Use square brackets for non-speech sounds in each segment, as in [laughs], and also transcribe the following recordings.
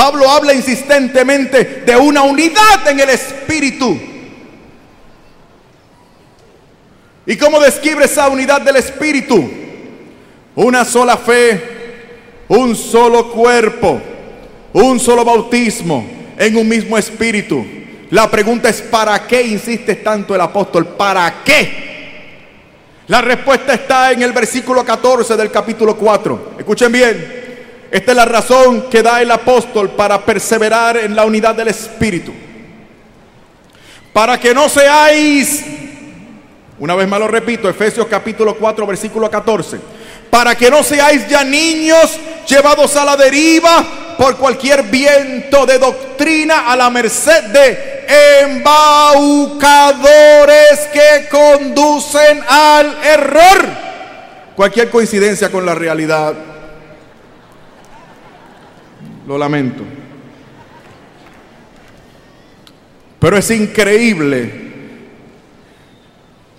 Pablo habla insistentemente de una unidad en el Espíritu. ¿Y cómo describe esa unidad del Espíritu? Una sola fe, un solo cuerpo, un solo bautismo en un mismo Espíritu. La pregunta es, ¿para qué insiste tanto el apóstol? ¿Para qué? La respuesta está en el versículo 14 del capítulo 4. Escuchen bien. Esta es la razón que da el apóstol para perseverar en la unidad del Espíritu. Para que no seáis, una vez más lo repito, Efesios capítulo 4, versículo 14. Para que no seáis ya niños llevados a la deriva por cualquier viento de doctrina a la merced de embaucadores que conducen al error. Cualquier coincidencia con la realidad lo lamento. Pero es increíble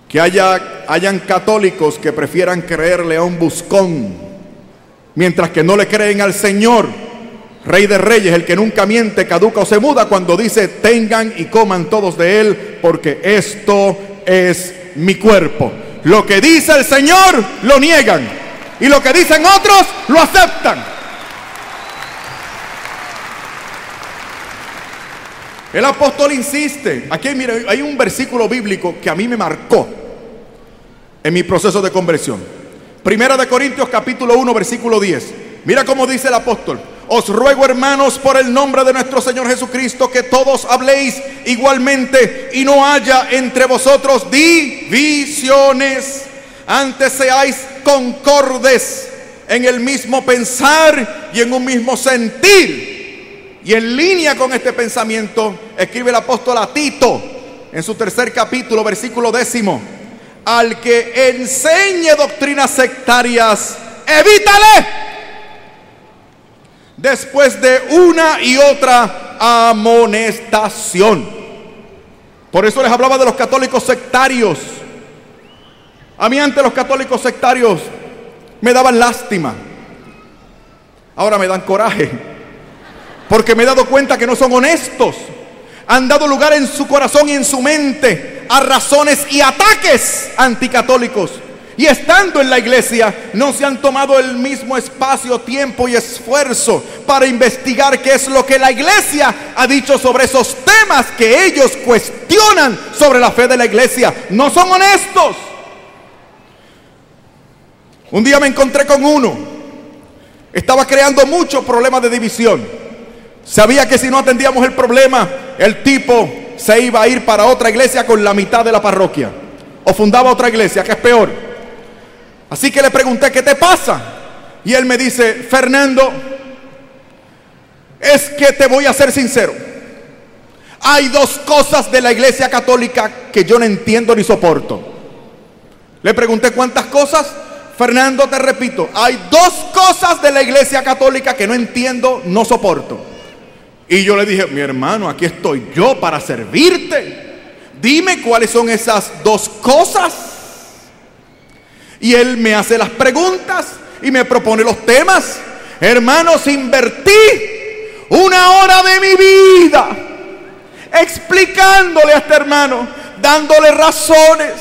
que haya, hayan católicos que prefieran creerle a un buscón, mientras que no le creen al Señor, Rey de Reyes, el que nunca miente, caduca o se muda cuando dice, tengan y coman todos de él, porque esto es mi cuerpo. Lo que dice el Señor lo niegan y lo que dicen otros lo aceptan. El apóstol insiste. Aquí mire, hay un versículo bíblico que a mí me marcó en mi proceso de conversión. Primera de Corintios capítulo 1 versículo 10. Mira cómo dice el apóstol. Os ruego hermanos por el nombre de nuestro Señor Jesucristo que todos habléis igualmente y no haya entre vosotros divisiones. Antes seáis concordes en el mismo pensar y en un mismo sentir y en línea con este pensamiento, escribe el apóstol a Tito en su tercer capítulo, versículo décimo. Al que enseñe doctrinas sectarias, evítale. Después de una y otra amonestación. Por eso les hablaba de los católicos sectarios. A mí antes los católicos sectarios me daban lástima. Ahora me dan coraje porque me he dado cuenta que no son honestos. Han dado lugar en su corazón y en su mente a razones y ataques anticatólicos. Y estando en la iglesia, no se han tomado el mismo espacio, tiempo y esfuerzo para investigar qué es lo que la iglesia ha dicho sobre esos temas que ellos cuestionan sobre la fe de la iglesia. No son honestos. Un día me encontré con uno. Estaba creando muchos problemas de división. Sabía que si no atendíamos el problema, el tipo se iba a ir para otra iglesia con la mitad de la parroquia. O fundaba otra iglesia, que es peor. Así que le pregunté, ¿qué te pasa? Y él me dice, Fernando, es que te voy a ser sincero. Hay dos cosas de la iglesia católica que yo no entiendo ni soporto. Le pregunté cuántas cosas. Fernando, te repito, hay dos cosas de la iglesia católica que no entiendo, no soporto. Y yo le dije, mi hermano, aquí estoy yo para servirte. Dime cuáles son esas dos cosas. Y él me hace las preguntas y me propone los temas. Hermanos, invertí una hora de mi vida explicándole a este hermano, dándole razones.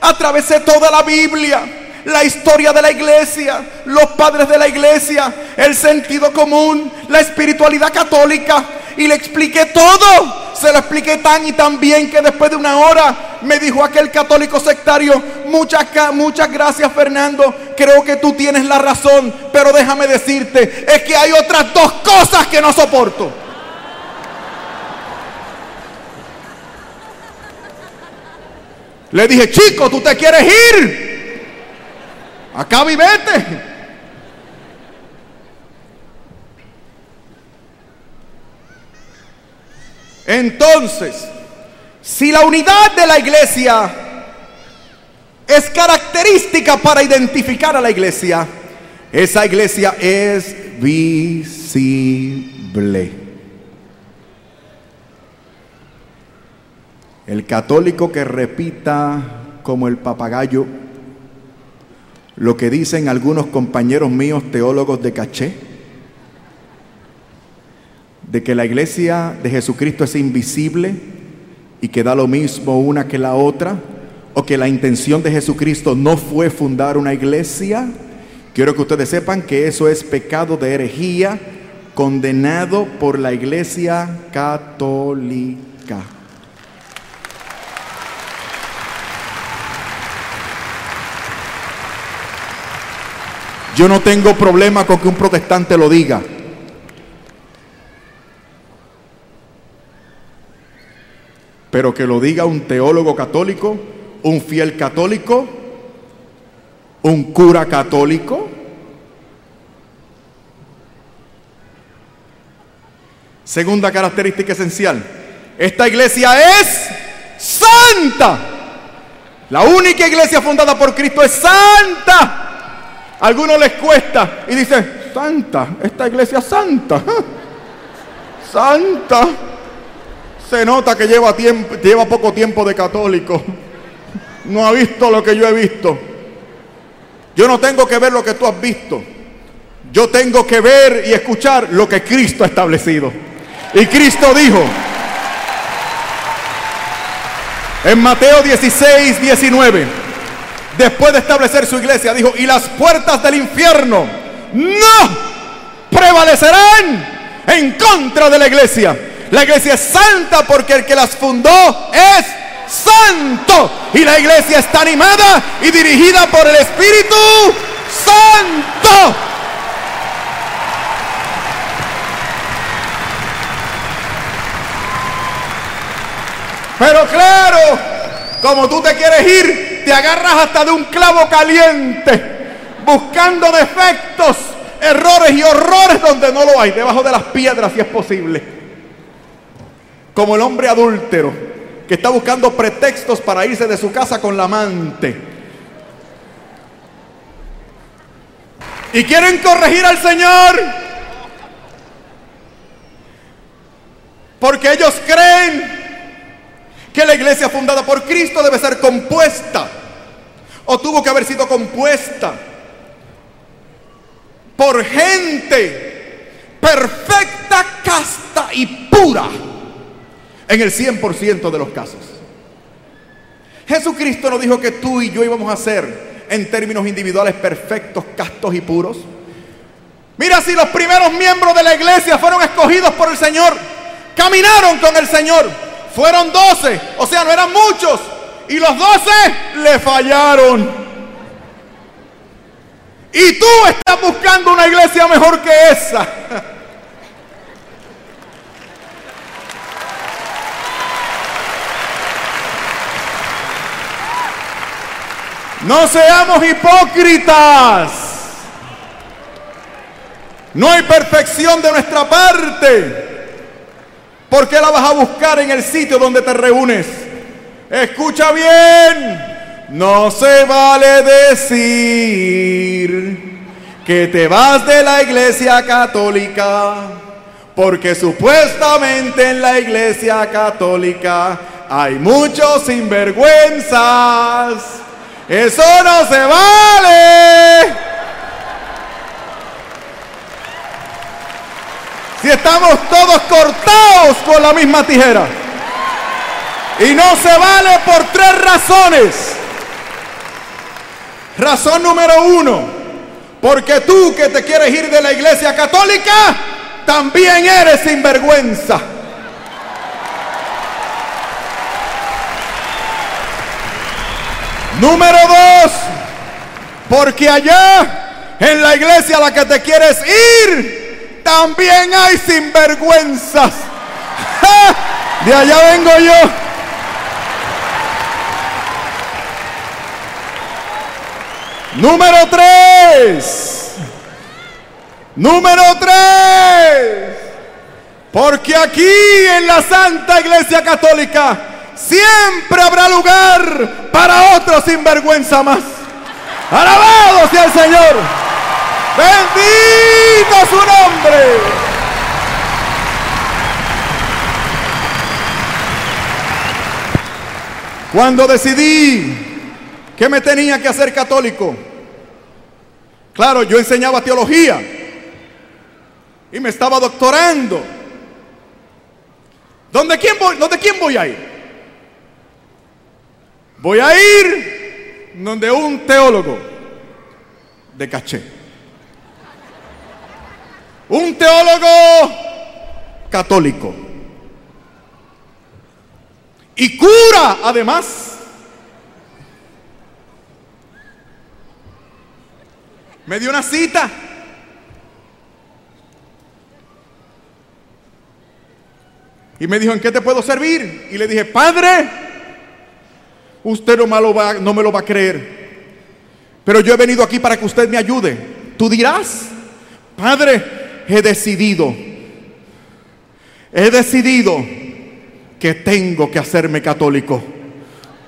Atravesé toda la Biblia la historia de la iglesia, los padres de la iglesia, el sentido común, la espiritualidad católica. Y le expliqué todo. Se lo expliqué tan y tan bien que después de una hora me dijo aquel católico sectario, muchas, muchas gracias Fernando, creo que tú tienes la razón, pero déjame decirte, es que hay otras dos cosas que no soporto. Le dije, chico, ¿tú te quieres ir? Acá vivete. Entonces, si la unidad de la iglesia es característica para identificar a la iglesia, esa iglesia es visible. El católico que repita como el papagayo lo que dicen algunos compañeros míos teólogos de caché, de que la iglesia de Jesucristo es invisible y que da lo mismo una que la otra, o que la intención de Jesucristo no fue fundar una iglesia, quiero que ustedes sepan que eso es pecado de herejía condenado por la iglesia católica. Yo no tengo problema con que un protestante lo diga. Pero que lo diga un teólogo católico, un fiel católico, un cura católico. Segunda característica esencial. Esta iglesia es santa. La única iglesia fundada por Cristo es santa. Algunos les cuesta y dice, santa, esta iglesia es santa. [laughs] Santa. Se nota que lleva, tiempo, lleva poco tiempo de católico. No ha visto lo que yo he visto. Yo no tengo que ver lo que tú has visto. Yo tengo que ver y escuchar lo que Cristo ha establecido. Y Cristo dijo en Mateo 16, 19 después de establecer su iglesia, dijo, y las puertas del infierno no prevalecerán en contra de la iglesia. La iglesia es santa porque el que las fundó es santo. Y la iglesia está animada y dirigida por el Espíritu Santo. Pero claro, como tú te quieres ir, te agarras hasta de un clavo caliente, buscando defectos, errores y horrores donde no lo hay, debajo de las piedras si es posible. Como el hombre adúltero que está buscando pretextos para irse de su casa con la amante. Y quieren corregir al Señor. Porque ellos creen que la iglesia fundada por Cristo debe ser compuesta o tuvo que haber sido compuesta por gente perfecta, casta y pura en el 100% de los casos. Jesucristo nos dijo que tú y yo íbamos a ser en términos individuales perfectos, castos y puros. Mira si los primeros miembros de la iglesia fueron escogidos por el Señor, caminaron con el Señor, fueron doce, o sea, no eran muchos. Y los doce le fallaron. Y tú estás buscando una iglesia mejor que esa. No seamos hipócritas. No hay perfección de nuestra parte. ¿Por qué la vas a buscar en el sitio donde te reúnes? Escucha bien. No se vale decir que te vas de la iglesia católica. Porque supuestamente en la iglesia católica hay muchos sinvergüenzas. Eso no se vale. Si estamos todos cortados con la misma tijera. Y no se vale por tres razones. Razón número uno, porque tú que te quieres ir de la iglesia católica, también eres sinvergüenza. Número dos, porque allá en la iglesia a la que te quieres ir, también hay sinvergüenzas. [laughs] De allá vengo yo. Número tres. Número tres. Porque aquí en la Santa Iglesia Católica siempre habrá lugar para otro sinvergüenza más. Alabado sea el Señor. Bendito su nombre. Cuando decidí que me tenía que hacer católico, claro, yo enseñaba teología y me estaba doctorando ¿Dónde quién voy? ¿Dónde quién voy a ir? Voy a ir donde un teólogo de caché. Un teólogo católico. Y cura además. Me dio una cita. Y me dijo, ¿en qué te puedo servir? Y le dije, Padre, usted no me lo va, no me lo va a creer. Pero yo he venido aquí para que usted me ayude. Tú dirás, Padre, he decidido. He decidido que tengo que hacerme católico.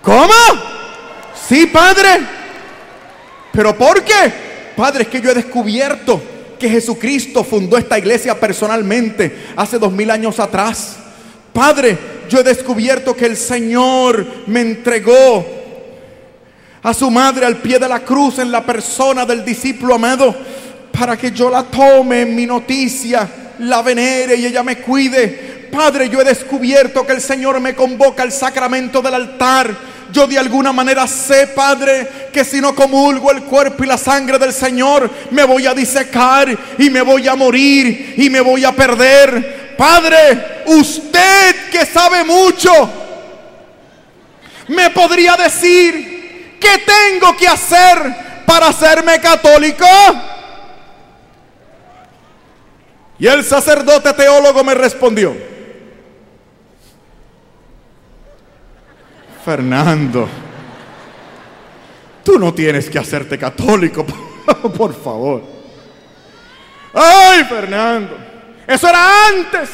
¿Cómo? Sí, Padre. ¿Pero por qué? Padre, es que yo he descubierto que Jesucristo fundó esta iglesia personalmente hace dos mil años atrás. Padre, yo he descubierto que el Señor me entregó a su madre al pie de la cruz en la persona del discípulo amado para que yo la tome en mi noticia, la venere y ella me cuide. Padre, yo he descubierto que el Señor me convoca al sacramento del altar. Yo de alguna manera sé, Padre, que si no comulgo el cuerpo y la sangre del Señor, me voy a disecar y me voy a morir y me voy a perder. Padre, usted que sabe mucho, me podría decir qué tengo que hacer para hacerme católico. Y el sacerdote teólogo me respondió, Fernando, tú no tienes que hacerte católico, [laughs] por favor. Ay, Fernando. Eso era antes.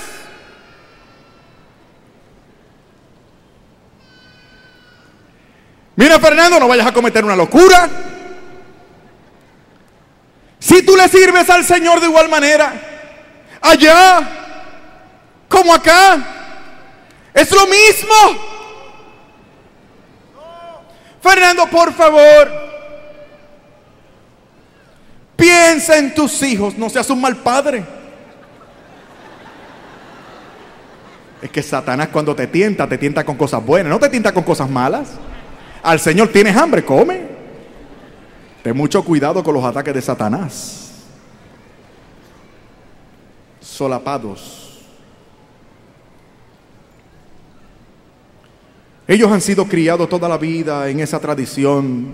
Mira, Fernando, no vayas a cometer una locura. Si tú le sirves al Señor de igual manera, allá como acá, es lo mismo. Fernando, por favor, piensa en tus hijos, no seas un mal padre. Es que Satanás cuando te tienta, te tienta con cosas buenas, no te tienta con cosas malas. Al Señor tienes hambre, come. Ten mucho cuidado con los ataques de Satanás. Solapados. Ellos han sido criados toda la vida en esa tradición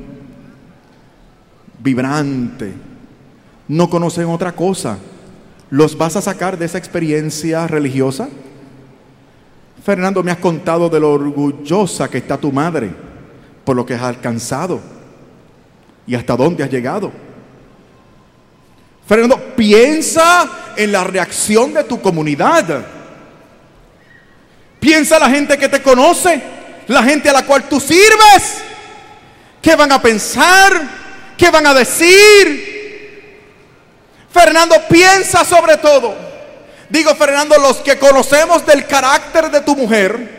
vibrante. No conocen otra cosa. ¿Los vas a sacar de esa experiencia religiosa? Fernando, me has contado de lo orgullosa que está tu madre por lo que has alcanzado y hasta dónde has llegado. Fernando, piensa en la reacción de tu comunidad. Piensa en la gente que te conoce, la gente a la cual tú sirves. ¿Qué van a pensar? ¿Qué van a decir? Fernando, piensa sobre todo Digo, Fernando, los que conocemos del carácter de tu mujer,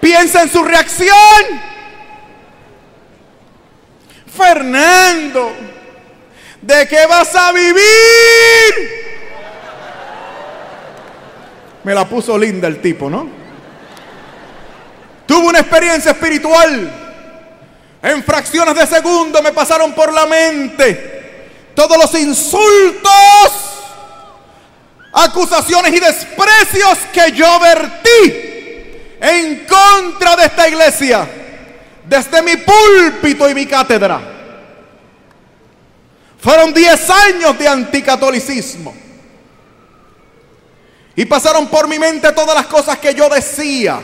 piensa en su reacción. Fernando, ¿de qué vas a vivir? Me la puso linda el tipo, ¿no? Tuve una experiencia espiritual. En fracciones de segundo me pasaron por la mente todos los insultos, acusaciones y desprecios que yo vertí en contra de esta iglesia desde mi púlpito y mi cátedra. Fueron 10 años de anticatolicismo. Y pasaron por mi mente todas las cosas que yo decía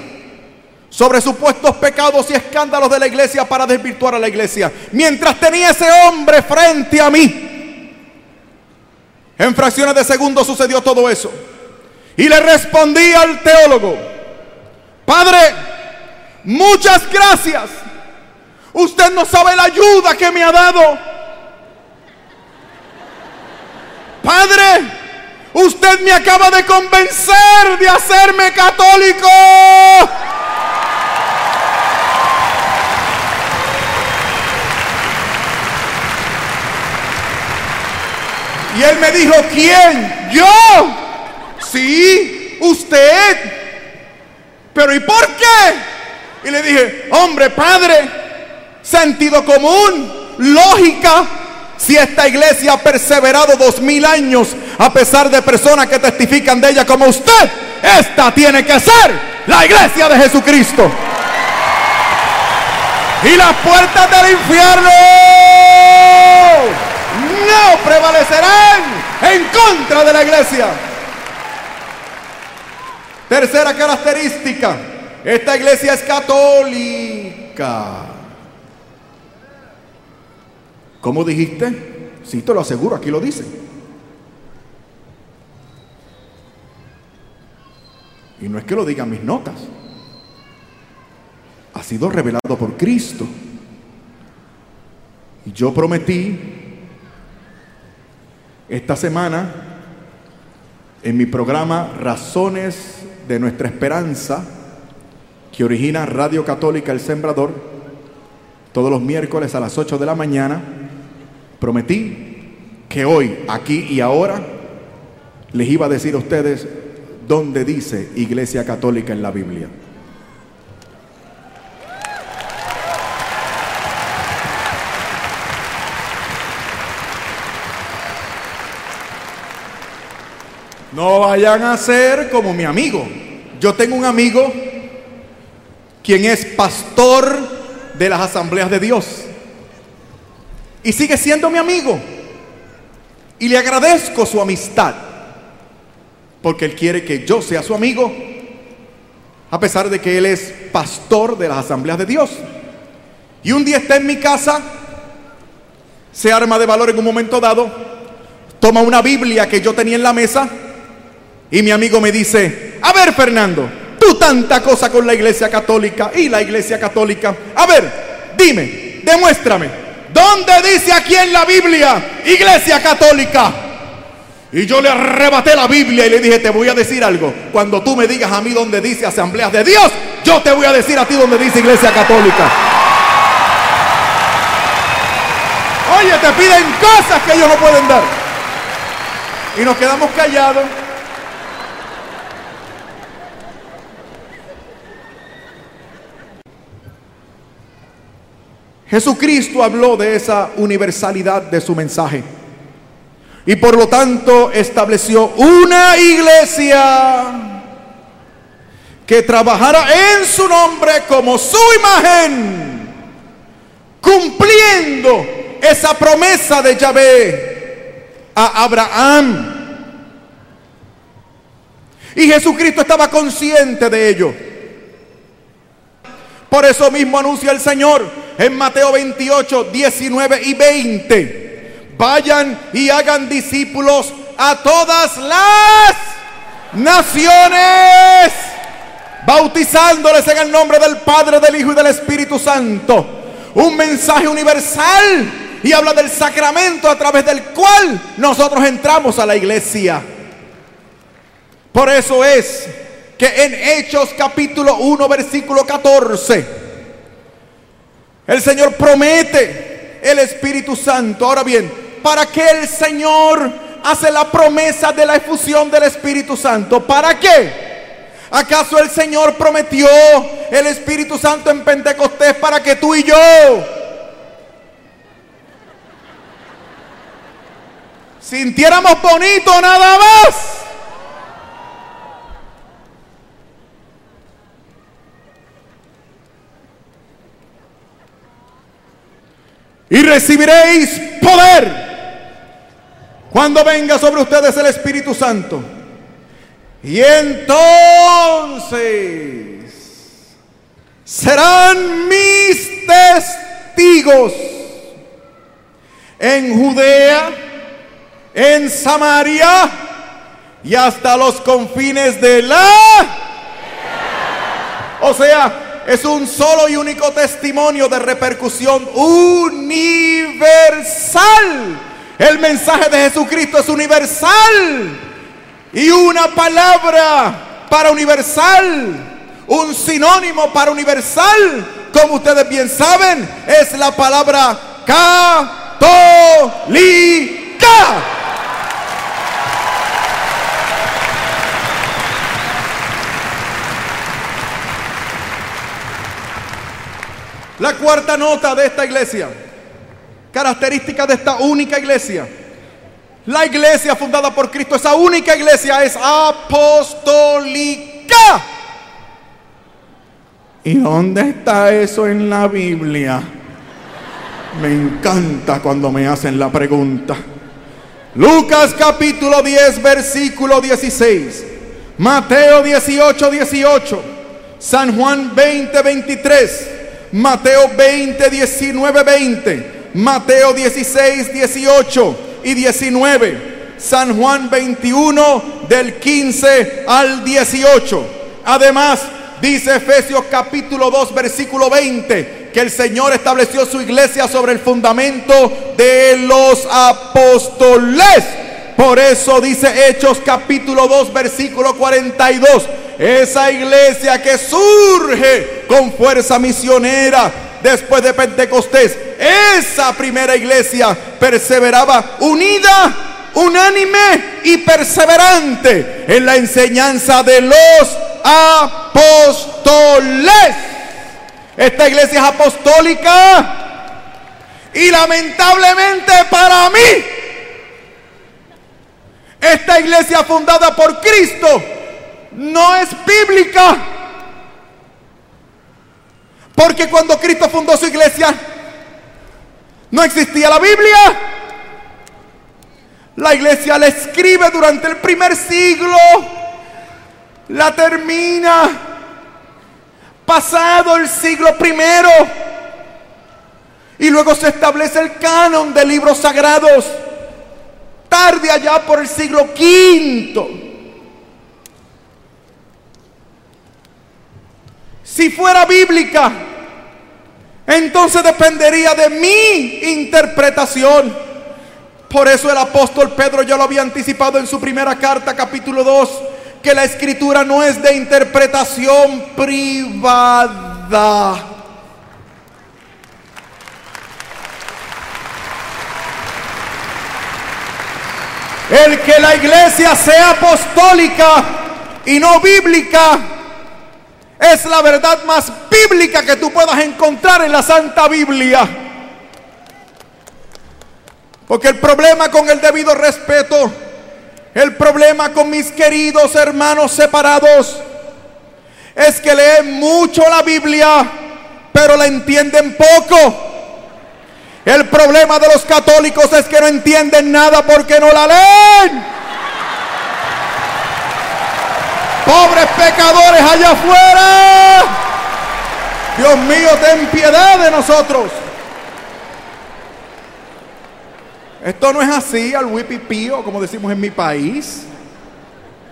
sobre supuestos pecados y escándalos de la iglesia para desvirtuar a la iglesia. Mientras tenía ese hombre frente a mí, en fracciones de segundo sucedió todo eso. Y le respondí al teólogo, Padre, muchas gracias. Usted no sabe la ayuda que me ha dado. Padre, usted me acaba de convencer de hacerme católico. Y él me dijo, ¿quién? Yo. sí, usted. Pero ¿y por qué? Y le dije, hombre, padre, sentido común, lógica. Si esta iglesia ha perseverado dos mil años a pesar de personas que testifican de ella como usted, esta tiene que ser la iglesia de Jesucristo. Y las puertas del infierno no prevalecerán en contra de la iglesia. Tercera característica, esta iglesia es católica. ¿Cómo dijiste? Sí, te lo aseguro, aquí lo dice. Y no es que lo digan mis notas. Ha sido revelado por Cristo. Y yo prometí esta semana en mi programa Razones de nuestra esperanza, que origina Radio Católica El Sembrador, todos los miércoles a las 8 de la mañana, prometí que hoy, aquí y ahora, les iba a decir a ustedes dónde dice Iglesia Católica en la Biblia. No vayan a ser como mi amigo. Yo tengo un amigo quien es pastor de las asambleas de Dios. Y sigue siendo mi amigo. Y le agradezco su amistad. Porque él quiere que yo sea su amigo. A pesar de que él es pastor de las asambleas de Dios. Y un día está en mi casa. Se arma de valor en un momento dado. Toma una Biblia que yo tenía en la mesa y mi amigo me dice, a ver Fernando, tú tanta cosa con la iglesia católica y la iglesia católica. A ver, dime, demuéstrame, ¿dónde dice aquí en la Biblia iglesia católica? Y yo le arrebaté la Biblia y le dije, te voy a decir algo. Cuando tú me digas a mí dónde dice asambleas de Dios, yo te voy a decir a ti dónde dice iglesia católica. Oye, te piden cosas que ellos no pueden dar. Y nos quedamos callados. Jesucristo habló de esa universalidad de su mensaje. Y por lo tanto estableció una iglesia que trabajara en su nombre como su imagen, cumpliendo esa promesa de Yahvé a Abraham. Y Jesucristo estaba consciente de ello. Por eso mismo anuncia el Señor en Mateo 28, 19 y 20. Vayan y hagan discípulos a todas las naciones, bautizándoles en el nombre del Padre, del Hijo y del Espíritu Santo. Un mensaje universal y habla del sacramento a través del cual nosotros entramos a la iglesia. Por eso es que en Hechos capítulo 1 versículo 14 el Señor promete el Espíritu Santo. Ahora bien, ¿para qué el Señor hace la promesa de la efusión del Espíritu Santo? ¿Para qué? ¿Acaso el Señor prometió el Espíritu Santo en Pentecostés para que tú y yo sintiéramos bonito nada más? Y recibiréis poder cuando venga sobre ustedes el Espíritu Santo. Y entonces serán mis testigos en Judea, en Samaria y hasta los confines de la... O sea, es un solo y único testimonio de repercusión universal. El mensaje de Jesucristo es universal. Y una palabra para universal, un sinónimo para universal, como ustedes bien saben, es la palabra católica. La cuarta nota de esta iglesia, característica de esta única iglesia. La iglesia fundada por Cristo, esa única iglesia es apostólica. ¿Y dónde está eso en la Biblia? Me encanta cuando me hacen la pregunta. Lucas capítulo 10, versículo 16. Mateo 18, 18. San Juan 20, 23. Mateo 20, 19, 20. Mateo 16, 18 y 19. San Juan 21 del 15 al 18. Además, dice Efesios capítulo 2 versículo 20 que el Señor estableció su iglesia sobre el fundamento de los apóstoles. Por eso dice Hechos capítulo 2 versículo 42. Esa iglesia que surge con fuerza misionera después de Pentecostés. Esa primera iglesia perseveraba unida, unánime y perseverante en la enseñanza de los apóstoles. Esta iglesia es apostólica. Y lamentablemente para mí, esta iglesia fundada por Cristo no es bíblica. Porque cuando Cristo fundó su iglesia, no existía la Biblia. La iglesia la escribe durante el primer siglo, la termina pasado el siglo primero. Y luego se establece el canon de libros sagrados, tarde allá por el siglo quinto. Si fuera bíblica, entonces dependería de mi interpretación. Por eso el apóstol Pedro ya lo había anticipado en su primera carta, capítulo 2, que la escritura no es de interpretación privada. El que la iglesia sea apostólica y no bíblica es la verdad más bíblica que tú puedas encontrar en la Santa Biblia. Porque el problema con el debido respeto, el problema con mis queridos hermanos separados, es que leen mucho la Biblia, pero la entienden poco. El problema de los católicos es que no entienden nada porque no la leen. Pobres pecadores allá afuera. Dios mío, ten piedad de nosotros. Esto no es así al wipipío, como decimos en mi país.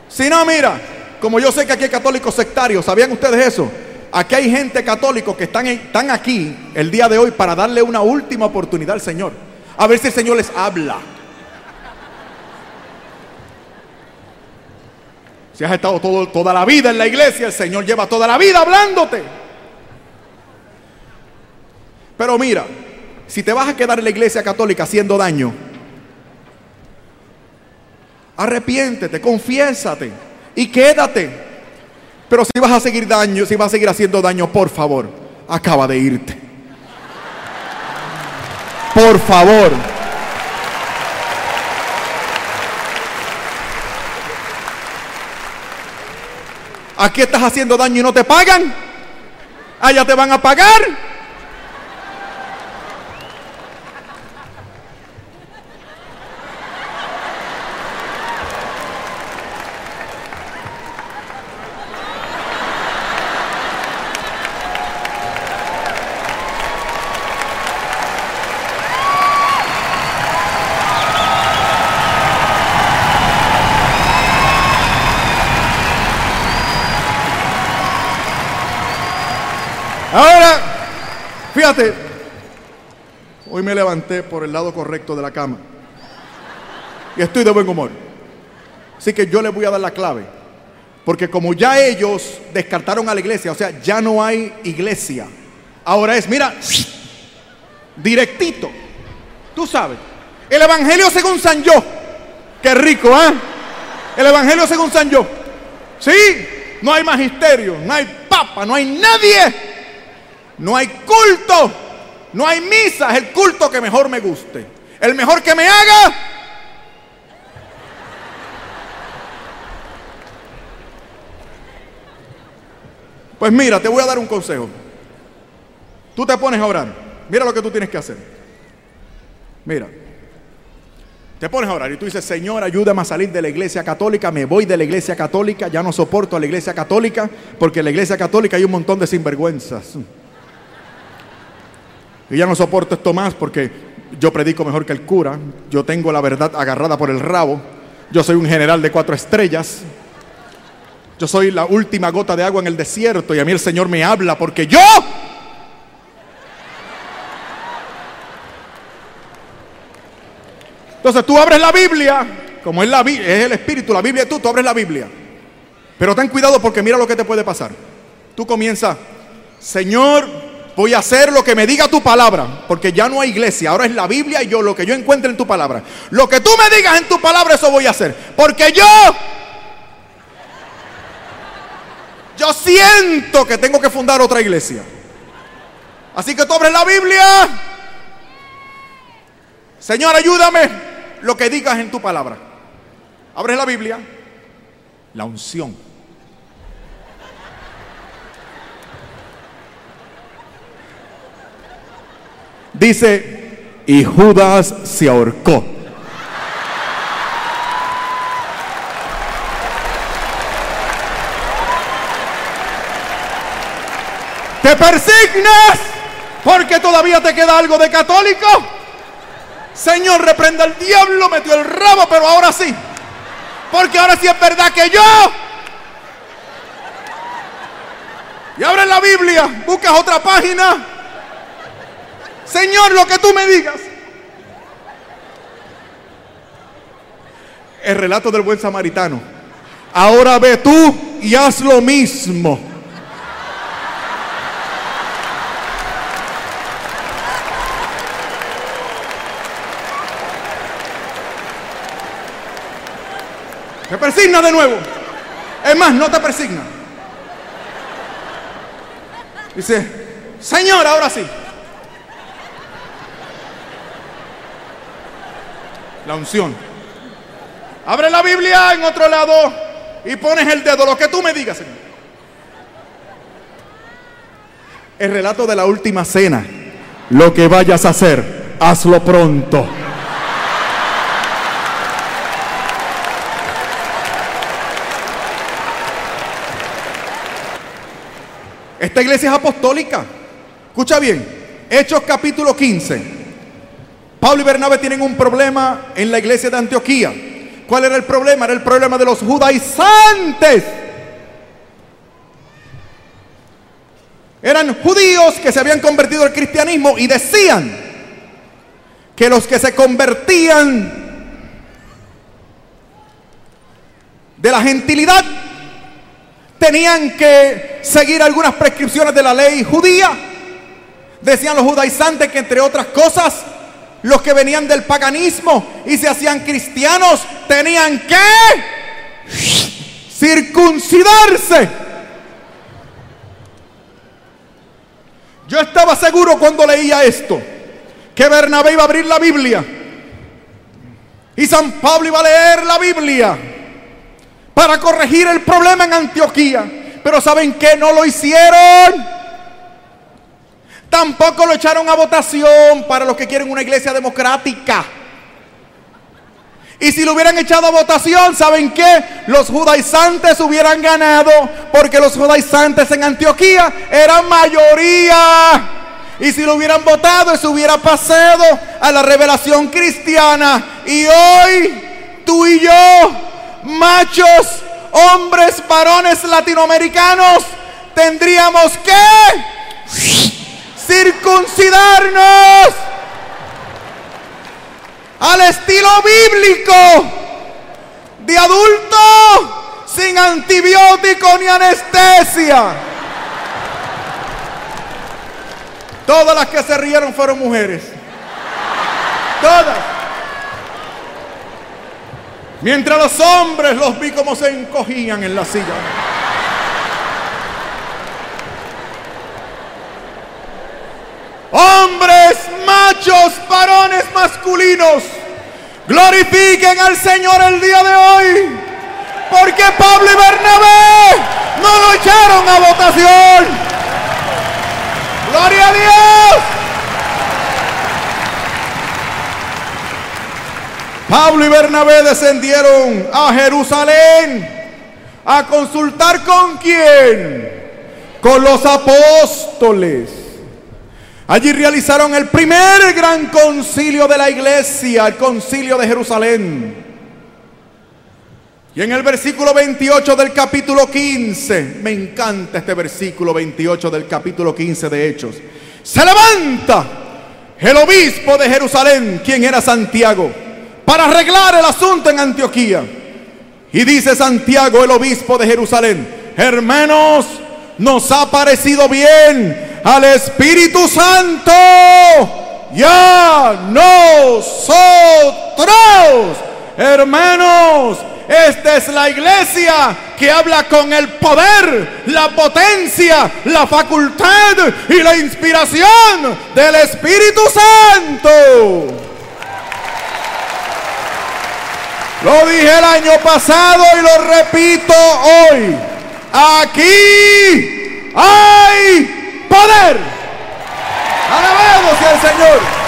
Si no, mira, como yo sé que aquí hay católicos sectarios, ¿sabían ustedes eso? Aquí hay gente católica que están, están aquí el día de hoy para darle una última oportunidad al Señor. A ver si el Señor les habla. Si has estado todo, toda la vida en la iglesia, el Señor lleva toda la vida hablándote. Pero mira, si te vas a quedar en la iglesia católica haciendo daño, arrepiéntete, confiésate y quédate. Pero si vas a seguir daño, si vas a seguir haciendo daño, por favor, acaba de irte. Por favor. Aquí estás haciendo daño y no te pagan. Allá te van a pagar. Ahora, fíjate, hoy me por el lado correcto de la cama y estoy de buen humor. Así que yo les voy a dar la clave, porque como ya ellos descartaron a la iglesia, o sea, ya no hay iglesia. Ahora es, mira, directito. Tú sabes, el Evangelio según San Yo. Qué rico, ¿ah? El Evangelio según San Yo. Sí, no hay magisterio, no hay papa, no hay nadie No hay culto. No hay misa. Es el culto que mejor me guste. El mejor que me haga. Pues mira, te voy a dar un consejo. Tú te pones a orar. Mira lo que tú tienes que hacer. Mira. Te pones a orar y tú dices, Señor, ayúdame a salir de la iglesia católica, me voy de la iglesia católica, ya no soporto a la iglesia católica, porque en la iglesia católica hay un montón de sinvergüenzas. Y ya no soporto esto más porque yo predico mejor que el cura, yo tengo la verdad agarrada por el rabo, yo soy un general de cuatro estrellas, yo soy la última gota de agua en el desierto y a mí el Señor me habla porque yo Entonces tú abres la Biblia, como es, es el Espíritu, la Biblia tú, tú abres la Biblia. Pero ten cuidado porque mira lo que te puede pasar. Tú comienzas, Señor, voy a hacer lo que me diga tu palabra, porque ya no hay iglesia, ahora es la Biblia y yo lo que yo encuentre en tu palabra. Lo que tú me digas en tu palabra, eso voy a hacer. Porque yo, yo siento que tengo que fundar otra iglesia. Así que tú abres la Biblia. Señor, ayúdame lo que digas en tu palabra. Abres la Biblia, la unción. Dice, y Judas se ahorcó. ¿Te persignas porque todavía te queda algo de católico? Señor, reprenda al diablo, metió el rabo, pero ahora sí. Porque ahora sí es verdad que yo. Y abre la Biblia, buscas otra página. Señor, lo que tú me digas. El relato del buen samaritano. Ahora ve tú y haz lo mismo. Te persigna de nuevo. Es más, no te persigna. Dice, Señor, ahora sí. La unción. Abre la Biblia en otro lado y pones el dedo, lo que tú me digas, Señor. El relato de la última cena. Lo que vayas a hacer, hazlo pronto. Esta iglesia es apostólica. Escucha bien, Hechos capítulo 15. Pablo y Bernabé tienen un problema en la iglesia de Antioquía. ¿Cuál era el problema? Era el problema de los judaizantes. Eran judíos que se habían convertido al cristianismo y decían que los que se convertían de la gentilidad tenían que seguir algunas prescripciones de la ley judía. Decían los judaizantes que entre otras cosas, los que venían del paganismo y se hacían cristianos tenían que circuncidarse. Yo estaba seguro cuando leía esto, que Bernabé iba a abrir la Biblia y San Pablo iba a leer la Biblia para corregir el problema en Antioquía. Pero ¿saben qué? No lo hicieron. Tampoco lo echaron a votación para los que quieren una iglesia democrática. Y si lo hubieran echado a votación, ¿saben qué? Los judaizantes hubieran ganado porque los judaizantes en Antioquía eran mayoría. Y si lo hubieran votado, eso hubiera pasado a la revelación cristiana. Y hoy, tú y yo machos, hombres, varones latinoamericanos, tendríamos que circuncidarnos al estilo bíblico de adulto sin antibiótico ni anestesia. Todas las que se rieron fueron mujeres. Todas. Mientras los hombres los vi como se encogían en la silla. Machos, varones masculinos, glorifiquen al Señor el día de hoy. Porque Pablo y Bernabé no lo echaron a votación. Gloria a Dios. Pablo y Bernabé descendieron a Jerusalén a consultar con quién? Con los apóstoles. Allí realizaron el primer gran concilio de la iglesia, el concilio de Jerusalén. Y en el versículo 28 del capítulo 15, me encanta este versículo 28 del capítulo 15 de Hechos, se levanta el obispo de Jerusalén, quien era Santiago, para arreglar el asunto en Antioquía. Y dice Santiago, el obispo de Jerusalén, hermanos, nos ha parecido bien al Espíritu Santo ya nosotros, hermanos, esta es la iglesia que habla con el poder, la potencia, la facultad y la inspiración del Espíritu Santo. Lo dije el año pasado y lo repito hoy. Aquí hay poder. Alabado sea Señor.